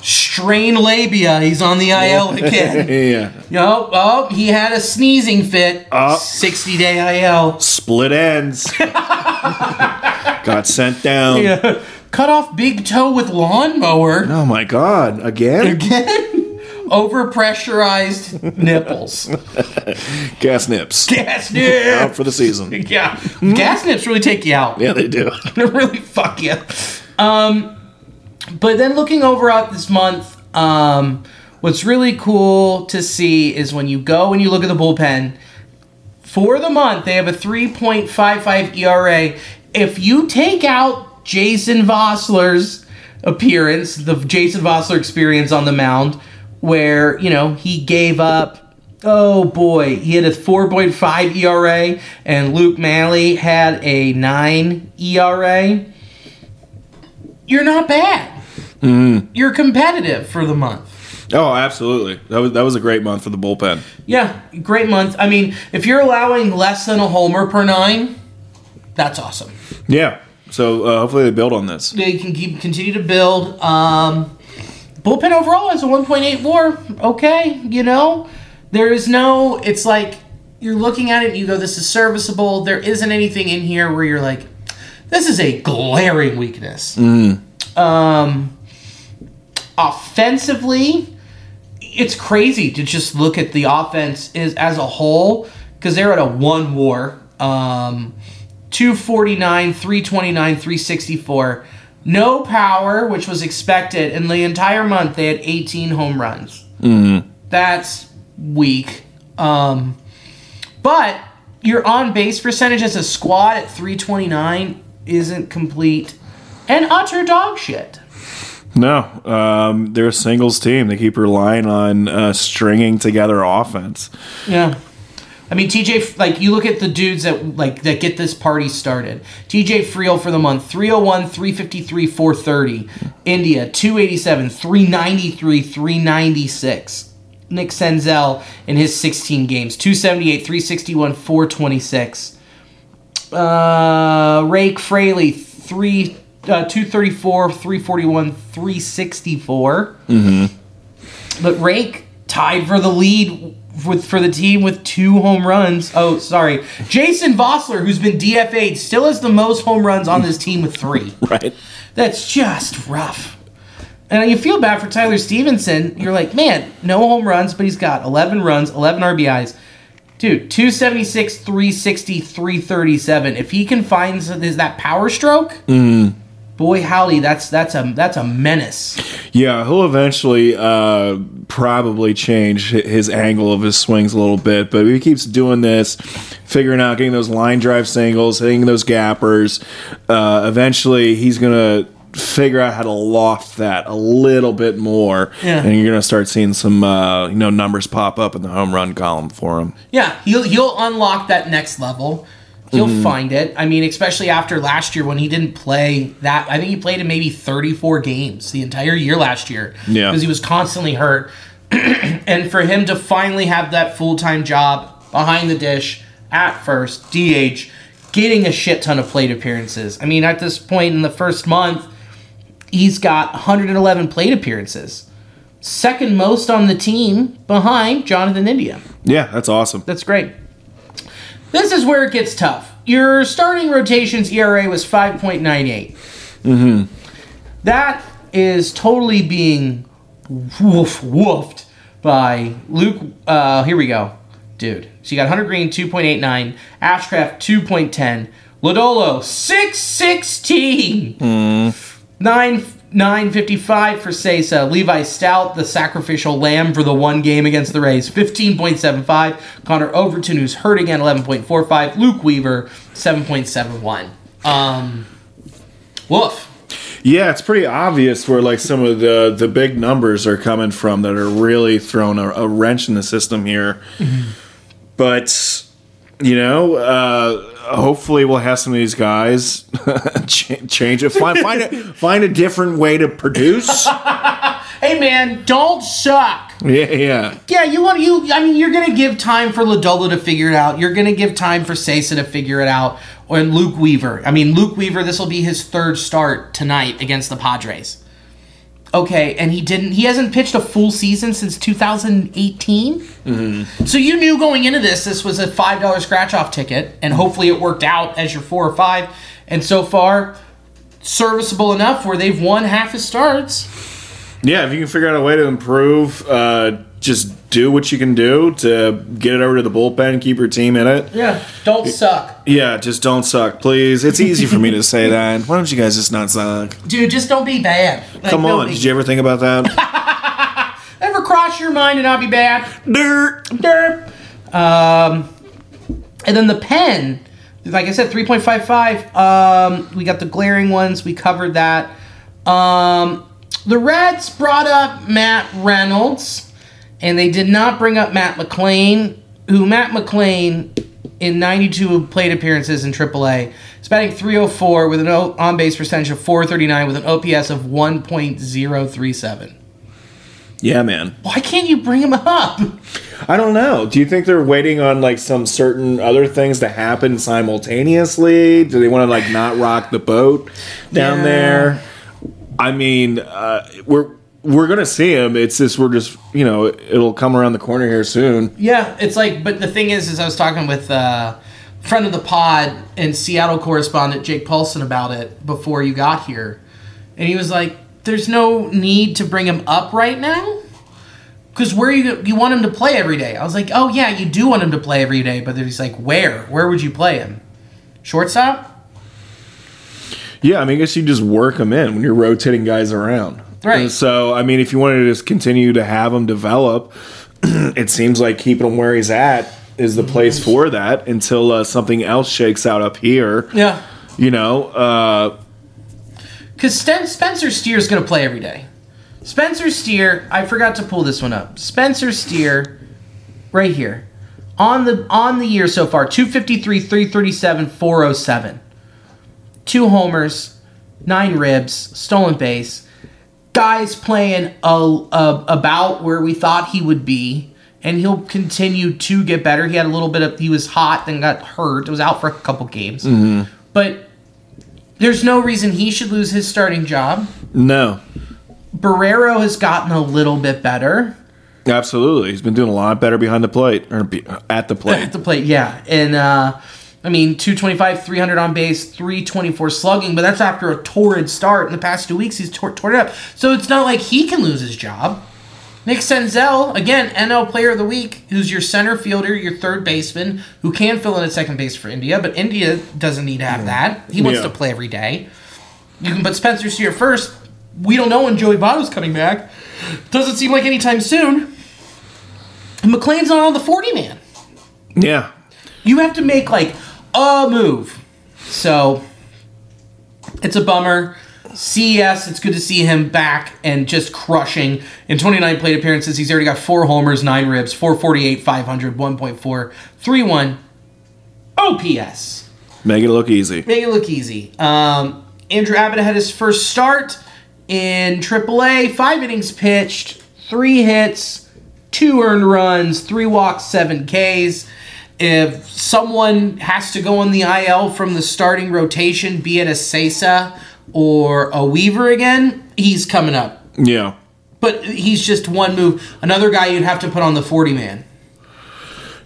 strain labia, he's on the IL again. yeah, Yo, oh, he had a sneezing fit. Oh. 60 day IL. split ends. Got sent down. Yeah. Cut off big toe with lawnmower. Oh my god! Again, Again. Overpressurized nipples. gas nips Gas nips. out for the season. Yeah. Gas nips really take you out. Yeah, they do. They really fuck you. Um, but then looking over at this month, um, what's really cool to see is when you go and you look at the bullpen for the month, they have a 3.55 ERA. If you take out Jason Vosler's appearance, the Jason Vosler experience on the mound, where, you know, he gave up Oh boy, he had a 4.5 ERA, and Luke Maile had a 9 ERA. You're not bad. Mm-hmm. you're competitive for the month. Oh, absolutely. That was that was a great month for the bullpen. Yeah, great month. I mean, if you're allowing less than a homer per nine, that's awesome. Yeah. So uh, hopefully they build on this. They can keep continue to build. Um, bullpen overall has a 1.8 WAR. Okay, you know, there is no. It's like you're looking at it, you go, "This is serviceable." There isn't anything in here where you're like, "This is a glaring weakness." Um, offensively, it's crazy to just look at the offense is as a whole because they're at a one war. Um, 249, 329, 364. No power, which was expected. In the entire month, they had 18 home runs. That's weak. Um, but your on base percentage as a squad at 329 isn't complete and utter dog shit. No, um, they're a singles team. They keep relying on uh, stringing together offense. Yeah. I mean, TJ, like you look at the dudes that like that get this party started. TJ Friedl for the month, 301, 353, 430. India, 287, 393, 396. Nick Senzel in his 16 games, 278, 361, 426. Uh, Rake Fraley, 3, uh, 234, 341, 364. But Rake tied for the lead with for the team with two home runs. Oh, sorry. Jason Vosler, who's been DFA'd, still has the most home runs on this team with three. Right. That's just rough. And you feel bad for Tyler Stephenson. You're like, man, no home runs, but he's got 11 runs, 11 RBIs. Dude, 276, 360, 337. If he can find is that power stroke, mm. Boy howdy, that's that's a that's a menace. Yeah, he'll eventually uh, probably change his angle of his swings a little bit, but he keeps doing this, figuring out getting those line drive singles, hitting those gappers. Uh, eventually, he's gonna figure out how to loft that a little bit more, Yeah. and you're gonna start seeing some uh, you know numbers pop up in the home run column for him. Yeah, he'll he'll unlock that next level. He'll mm-hmm. find it. I mean, especially after last year when he didn't play that. I think he played in maybe 34 games the entire year last year. Yeah. Because he was constantly hurt. and for him to finally have that full time job behind the dish at first, DH, getting a shit ton of plate appearances. I mean, at this point in the first month, he's got 111 plate appearances. Second most on the team behind Jonathan India. Yeah, that's awesome. That's great. This is where it gets tough. Your starting rotations ERA was 5.98. Mm-hmm. That is totally being woof woofed by Luke. Uh, here we go. Dude. So you got Hunter Greene 2.89, Ashcraft 2.10, Lodolo 616. 9 955 for Cessa. Levi Stout, the sacrificial lamb for the one game against the Rays, 15.75. Connor Overton, who's hurt again, 11.45. Luke Weaver, 7.71. Um, woof. Yeah, it's pretty obvious where like some of the the big numbers are coming from that are really throwing a, a wrench in the system here. But you know, uh, hopefully we'll have some of these guys ch- change it. Find find a, find a different way to produce. Hey man, don't suck. Yeah, yeah, Yeah, you want you. I mean, you're gonna give time for Lodolo to figure it out. You're gonna give time for Cessa to figure it out, And Luke Weaver. I mean, Luke Weaver. This will be his third start tonight against the Padres. Okay, and he didn't. He hasn't pitched a full season since 2018. Mm-hmm. So you knew going into this, this was a five dollar scratch off ticket, and hopefully it worked out as your four or five. And so far, serviceable enough where they've won half his starts. Yeah. If you can figure out a way to improve, uh, just do what you can do to get it over to the bullpen, keep your team in it. Yeah, don't suck. Yeah, just don't suck, please. It's easy for me to say that. Why don't you guys just not suck? Dude, just don't be bad. Like, Come on, be- did you ever think about that? ever cross your mind to not be bad? Dirt. Derp. Um, and then the pen, like I said, 3.55. Um, we got the glaring ones. We covered that. Um, the Reds brought up Matt Reynolds, and they did not bring up Matt McLain, who Matt McLain in 92 plate appearances in AAA. He's batting 304 with an on base percentage of 439 with an OPS of 1.037. Yeah, man. Why can't you bring him up? I don't know. Do you think they're waiting on like some certain other things to happen simultaneously? Do they want to like not rock the boat down Yeah. there? I mean, uh, we're we're gonna see him. It's just we're just you know it'll come around the corner here soon. Yeah, it's like, but the thing is, is I was talking with uh, friend of the pod and Seattle correspondent Jake Paulson about it before you got here, and he was like, "There's no need to bring him up right now." Because where you you want him to play every day? I was like, oh yeah, you do want him to play every day, but then he's like, where? Where would you play him? Shortstop? Yeah, I mean, I guess you just work them in when you're rotating guys around. Right. And so, I mean, if you wanted to just continue to have him develop, it seems like keeping him where he's at is the place for that until uh, something else shakes out up here. Yeah. You know, uh, Because Spencer Steer is going to play every day. Spencer Steer, I forgot to pull this one up. Spencer Steer, right here, on the on the year so far, 253, 337, 407. Two homers, nine ribs, stolen base. Guy's playing a, a, about where we thought he would be, and he'll continue to get better. He had a little bit of, he was hot, then got hurt. It was out for a couple games. But there's no reason he should lose his starting job. no, Barrero has gotten a little bit better absolutely. He's been doing a lot better behind the plate or be, at the plate. at the plate, yeah. And uh, I mean, 225, 300 on base, 324 slugging, but that's after a torrid start. In the past two weeks, he's tor- torn it up. So it's not like he can lose his job. Nick Senzel, again, NL Player of the Week, who's your center fielder, your third baseman, who can fill in at second base for India, but India doesn't need to have that. He wants Yeah. to play every day. You can put Spencer Steer first. We don't know when Joey Votto's coming back. Doesn't seem like anytime soon. And McLain's not on the 40 man. yeah, You have to make like a move. So it's a bummer. CES, it's good to see him back and just crushing. In 29 plate appearances, he's already got four homers, nine ribs, 448, 500, 1.4, 31 OPS. make it look easy. Make it look easy. Um, Andrew Abbott had his first start in AAA, five innings pitched, three hits, two earned runs, three walks, seven Ks. If someone has to go on the IL from the starting rotation, be it a Cessa or a Weaver again, he's coming up. Yeah. But he's just one move. Another guy you'd have to put on the 40 man.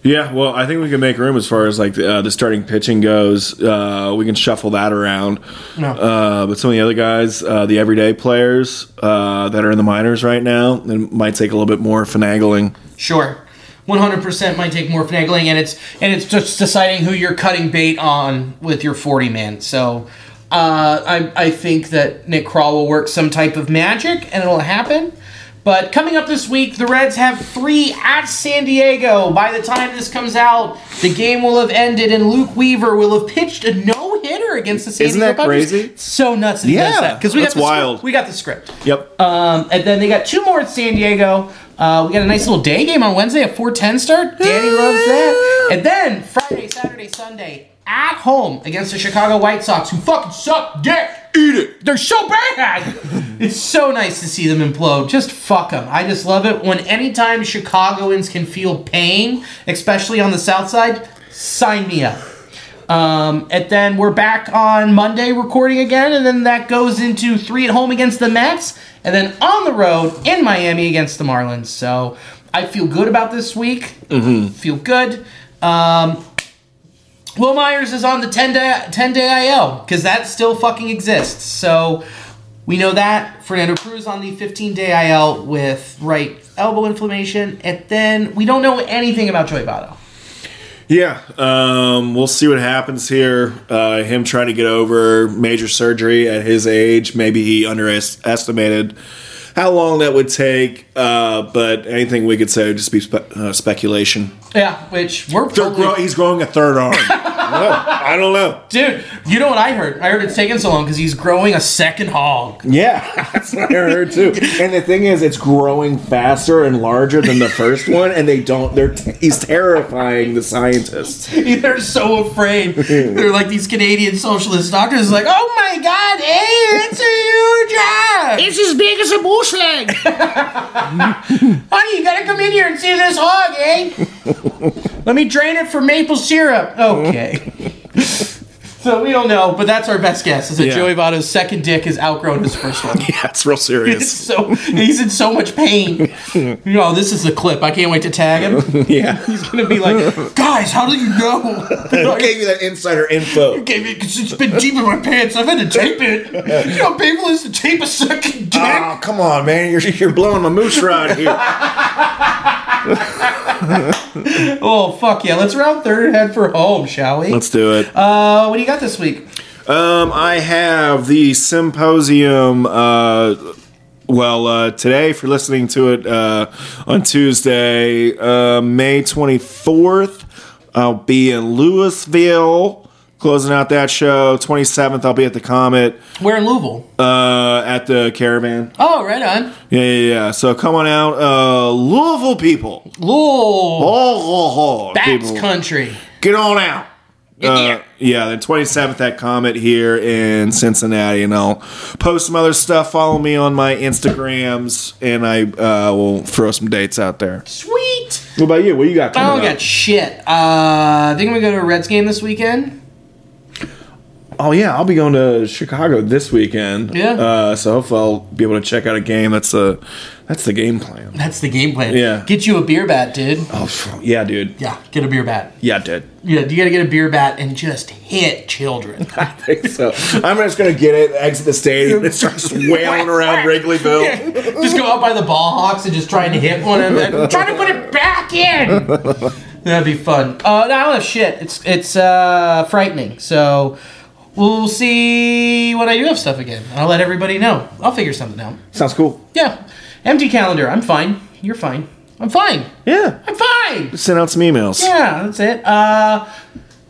Yeah, well, I think we can make room as far as like the, uh, the starting pitching goes. Uh, we can shuffle that around. No. Uh, but some of the other guys, uh, the everyday players uh, that are in the minors right now, it might take a little bit more finagling. Sure. 100% might take more finagling and it's and it's just deciding who you're cutting bait on with your 40 man. So uh, I, I think that Nick Krall will work some type of magic and it'll happen. But coming up this week, the Reds have three at San Diego. By the time this comes out, the game will have ended and Luke Weaver will have pitched a no hitter against the San Isn't Diego that Padres. crazy? So nuts that Yeah, that. Because we got that's the script. wild. We got the script. Yep. Um, and then they got two more at San Diego. Uh, we got a nice little day game on Wednesday at 410 start. Danny loves that. And then Friday, Saturday, Sunday at home against the Chicago White Sox, who fucking suck dick. Eat it. They're so bad. it's so nice to see them implode. Just fuck them. I just love it when anytime Chicagoans can feel pain, especially on the South Side. Sign me up. Um, and then we're back on Monday recording again, and then that goes into three at home against the Mets, and then on the road in Miami against the Marlins. So I feel good about this week. Feel good. Um, Wil Myers is on the 10 day, 10 day IL because that still fucking exists. So we know that. Fernando Cruz on the 15 day IL with right elbow inflammation. And then we don't know anything about Joey Votto. Yeah, um, we'll see what happens here. Uh, him trying to get over major surgery at his age. Maybe he underestimated how long that would take. Uh, but anything we could say would just be spe- uh, speculation. Yeah, which we're totally, grow- he's growing a third arm. I don't know. Dude, you know what I heard? I heard it's taking so long because he's growing a second hog. Yeah, that's what I heard too. And the thing is, it's growing faster and larger than the first one, and they don't. They're he's terrifying the scientists. They're so afraid. They're like these Canadian socialist doctors, like, oh my god, hey, it's a huge hog. It's as big as a bush leg. Honey, you gotta come in here and see this hog, eh? Let me drain it for maple syrup. Okay. So we don't know, but that's our best guess. Is that Yeah. Joey Votto's second dick has outgrown his first one. Yeah, it's real serious. so he's in so much pain. You know, this is the clip. I can't wait to tag him. yeah, He's gonna be like, guys, how do you know? Who gave you that insider info? You gave me because it's been deep in my pants. I've had to tape it. You know people is to tape a second dick. Oh, come on, man! You're you're blowing my moose rod here. Oh fuck yeah! Let's round third and head for home, shall we? Let's do it. Uh, what do you got this week? Um, I have the symposium. Uh, well, uh, today, if you're listening to it uh, on Tuesday, uh, May 24th, I'll be in Louisville closing out that show. 27th, I'll be at the Comet We're in Louisville. uh, at the Caravan. Oh, right on. Yeah, yeah, yeah. So come on out, uh, Louisville people. Louisville, Oh, oh, oh, Bats people. country. Get on out. Uh, yeah, the 27th at Comet here in Cincinnati, and I'll post some other stuff. Follow me on my Instagrams, and I uh, will throw some dates out there. Sweet. What about you? What you got I don't got shit. Uh, I think I'm gonna go to a Reds game this weekend. Oh yeah, I'll be going to Chicago this weekend. Yeah. Uh, so hopefully I'll be able to check out a game. That's the that's the game plan. That's the game plan. Yeah. Get you a beer bat, dude. Oh yeah, dude. Yeah, get a beer bat. Yeah, dude. Yeah, you gotta get a beer bat and just hit children. I think so. I'm just gonna get it, exit the stadium, and start just wailing around Wrigleyville. just go out by the ball hawks and just trying to hit one of them. Trying to put it back in. That'd be fun. Uh, no, I don't have shit. It's it's uh, frightening. So we'll see when I do have stuff again. I'll let everybody know. I'll figure something out. Sounds cool. Yeah. Empty calendar. I'm fine. You're fine. I'm fine. Yeah. I'm fine. Send out some emails. Yeah, that's it. Uh,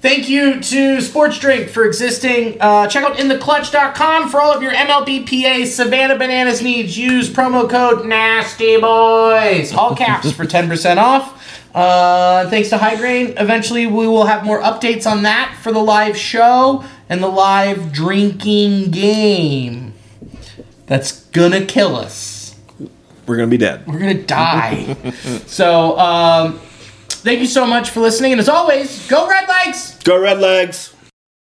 thank you to Sports Drink for existing. Uh, check out intheclutch.com for all of your MLBPA Savannah Bananas needs. Use promo code Nasty Boys, all caps for 10% off. Uh, thanks to High Grain. Eventually, we will have more updates on that for the live show and the live drinking game. That's gonna kill us We're gonna be dead. we're gonna die. so, um, thank you so much for listening, and as always, go Redlegs! Go Redlegs.